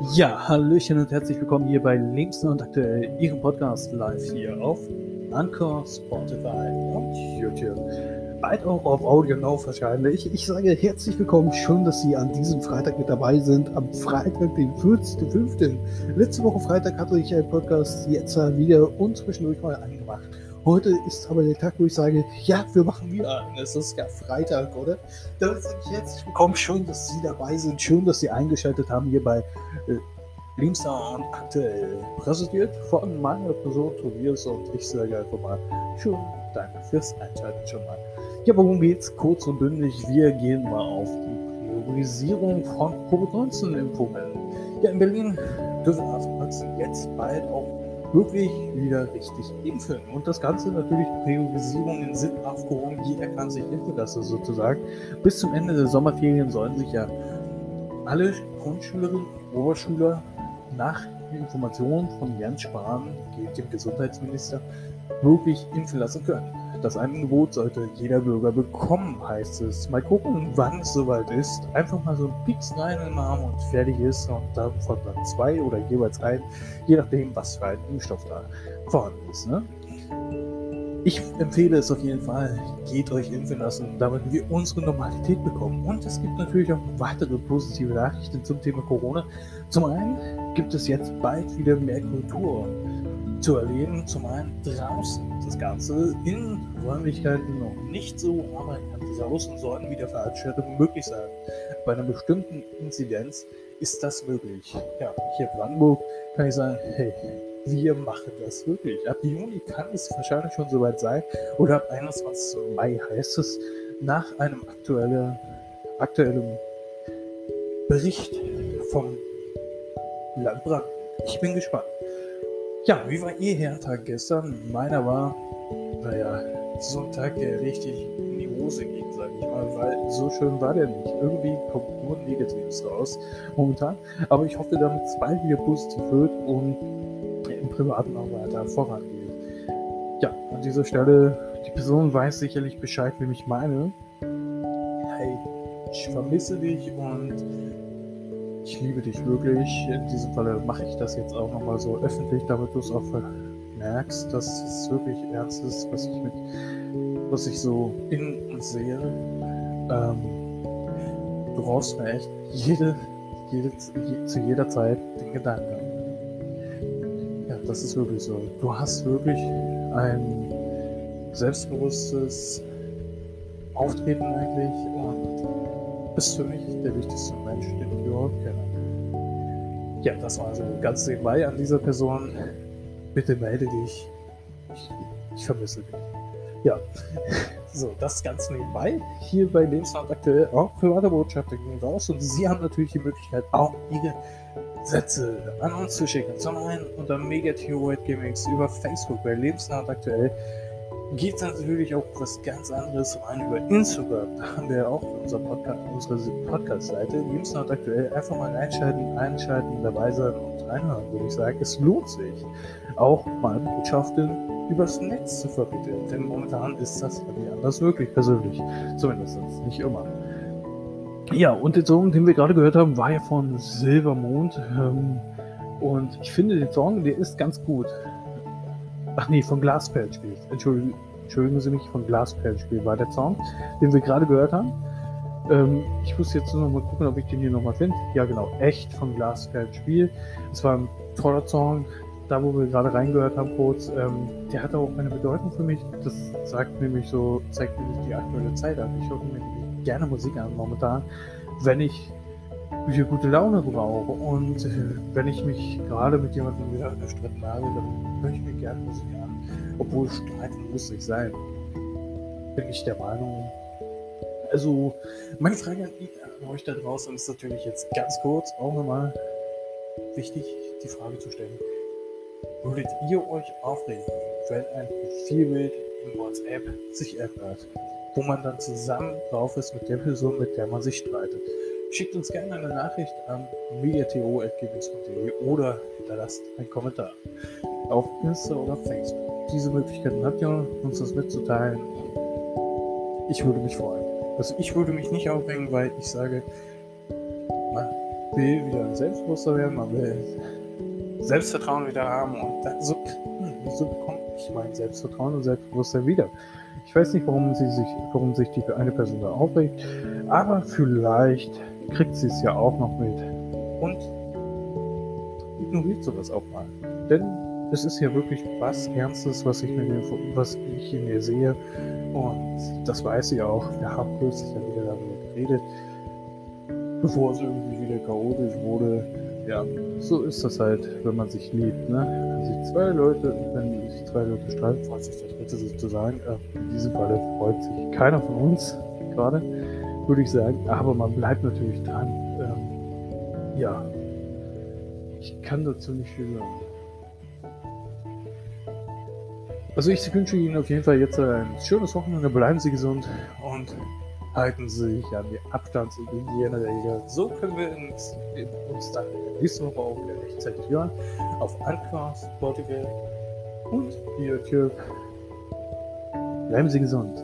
Ja, Hallöchen und herzlich willkommen hier bei Linksten und aktuell Ihrem Podcast live hier auf Anchor, Spotify und YouTube. Bald auch auf Audio Now wahrscheinlich. Ich sage herzlich willkommen, schön, dass Sie an diesem Freitag mit dabei sind. Am Freitag, den 14.05. Letzte Woche Freitag hatte ich einen Podcast jetzt wieder und zwischendurch mal angemacht. Heute ist aber der Tag, wo ich sage, ja, wir machen wieder. Es ist ja Freitag, oder? Damit sage ich herzlich willkommen. Schön, dass Sie dabei sind. Schön, dass Sie eingeschaltet haben hier bei äh, Limstar aktuell. Präsentiert von meiner Person Tobias und ich sage einfach mal, schön, danke fürs Einschalten schon mal. Ja, worum geht's? Kurz und bündig. Wir gehen mal auf die Priorisierung von Covid-19-Impfungen. Ja, in Berlin dürfen Arztpraxen jetzt bald auch wirklich wieder richtig impfen. Und das Ganze natürlich, Priorisierungen sind aufgehoben, jeder kann sich impfen lassen sozusagen. Bis zum Ende der Sommerferien sollen sich ja alle Grundschülerinnen und Oberschüler nach Informationen von Jens Spahn, dem Gesundheitsminister, wirklich impfen lassen können. Das Angebot sollte jeder Bürger bekommen, heißt es. Mal gucken, wann es soweit ist. Einfach mal so ein Pieks rein in den Arm und fertig ist. Und dann zwei oder jeweils ein, je nachdem, was für ein Impfstoff da vorhanden ist. Ne? Ich empfehle es auf jeden Fall. Geht euch impfen lassen, damit wir unsere Normalität bekommen. Und es gibt natürlich auch weitere positive Nachrichten zum Thema Corona. Zum einen gibt es jetzt bald wieder mehr Kultur zu erleben. Zum einen draußen das Ganze in Räumlichkeiten noch nicht so, aber draußen sollten wieder Veranstaltungen möglich sein. Bei einer bestimmten Inzidenz ist das möglich. Ja, hier in Brandenburg kann ich sagen, hey, wir machen das wirklich. Ab Juni kann es wahrscheinlich schon soweit sein. Oder ab 21. Mai heißt es, nach einem aktuellen, aktuellen Bericht vom Land Brandenburg. Ich bin gespannt. Ja, wie war Ihr Hertag gestern? Meiner war, naja, so ein Tag, der richtig in die Hose ging, sag ich mal, weil so schön war der nicht. Irgendwie kommt nur Negatives raus momentan. Aber ich hoffe, damit es bald wieder positiv wird und im Privaten auch weiter vorangeht. Ja, an dieser Stelle, die Person weiß sicherlich Bescheid, wie ich meine. Hey, ich vermisse dich und ich liebe dich wirklich. In diesem Fall mache ich das jetzt auch nochmal so öffentlich, damit du es auch merkst, dass es wirklich ernst ist, was ich mit, was ich so in und sehe. Ähm, du brauchst mir echt jede, jede, je, zu jeder Zeit den Gedanken. Ja, das ist wirklich so. Du hast wirklich ein selbstbewusstes Auftreten eigentlich und mich der wichtigste Mensch, den ich überhaupt kenne. Ja, das war also ganz nebenbei an dieser Person. Bitte melde dich. Ich, ich vermisse dich. Ja, so, das ganz nebenbei. Hier bei Lebensland aktuell auch private Botschaften gehen raus und Sie haben natürlich die Möglichkeit, auch Ihre Sätze an uns zu schicken. Zum einen unter Megatheoid Gimmicks über Facebook bei Lebensland aktuell geht es natürlich auch was ganz anderes zum einen über Instagram. Da haben wir auch unser Podcast, unsere Podcast-Seite, Lebensland aktuell. Einfach mal reinschalten, einschalten, dabei sein und reinhören, würde ich sagen. Es lohnt sich, auch mal Botschaften übers Netz zu vermitteln. Denn momentan ist das nicht anders möglich, persönlich. Zumindest nicht immer. Ja, und der Song, den wir gerade gehört haben, war ja von Silvermond. Ähm, und ich finde den Song, der ist ganz gut. Ach nee, von Glasperlenspiel. Entschuldigen, entschuldigen Sie mich, von Glasperlenspiel war der Song, den wir gerade gehört haben. Ähm, ich muss jetzt nur noch mal gucken, ob ich den hier nochmal finde. Ja, genau, echt von Glasperlenspiel. Es war ein toller Song, da wo wir gerade reingehört haben kurz. Ähm, der hatte auch eine Bedeutung für mich. Das sagt nämlich so, zeigt nämlich die aktuelle Zeit an. Ich höre mir gerne Musik an momentan, wenn ich wieder gute Laune brauche. Und äh, wenn ich mich gerade mit jemandem wieder gestritten habe, dann höre ich mir gerne Musik an. Obwohl streiten muss nicht sein. Bin ich der Meinung. Also, meine Frage an, an euch da draußen ist natürlich jetzt ganz kurz auch nochmal wichtig, die Frage zu stellen. Würdet ihr euch aufregen, wenn ein Profilbild in WhatsApp sich ändert, wo man dann zusammen drauf ist mit der Person, mit der man sich streitet? Schickt uns gerne eine Nachricht an mediato.gmx.de oder hinterlasst einen Kommentar auf Insta oder Facebook. Diese Möglichkeiten habt ihr, uns das mitzuteilen. Ich würde mich freuen. Also ich würde mich nicht aufhängen, weil ich sage, man, will wieder selbstbewusster werden, man will Selbstvertrauen wieder haben und dann so, so bekomme ich mein Selbstvertrauen und Selbstbewusstsein wieder. Ich weiß nicht, warum sie sich, warum sich die eine Person da aufregt, aber vielleicht kriegt sie es ja auch noch mit und ignoriert sowas auch mal. Denn es ist ja wirklich was Ernstes, was ich, mir, was ich in ihr sehe und das weiß sie auch. Wir haben kürzlich ja wieder darüber geredet, bevor es irgendwie wieder chaotisch wurde. Ja, so ist das halt, wenn man sich liebt. Ne? Wenn sich zwei Leute, wenn sich zwei Leute streiten, freut sich der dritte sozusagen. Äh, in diesem Fall freut sich keiner von uns gerade, würde ich sagen. Aber man bleibt natürlich dran. Ähm, ja, ich kann dazu nicht viel sagen. Also ich wünsche Ihnen auf jeden Fall jetzt ein schönes Wochenende, bleiben Sie gesund und halten Sie sich an die Abstands- und Hygieneregeln. So können wir uns, uns dann nächste Woche auch wieder rechtzeitig hören auf Anchor, Spotify und YouTube. Bleiben Sie gesund.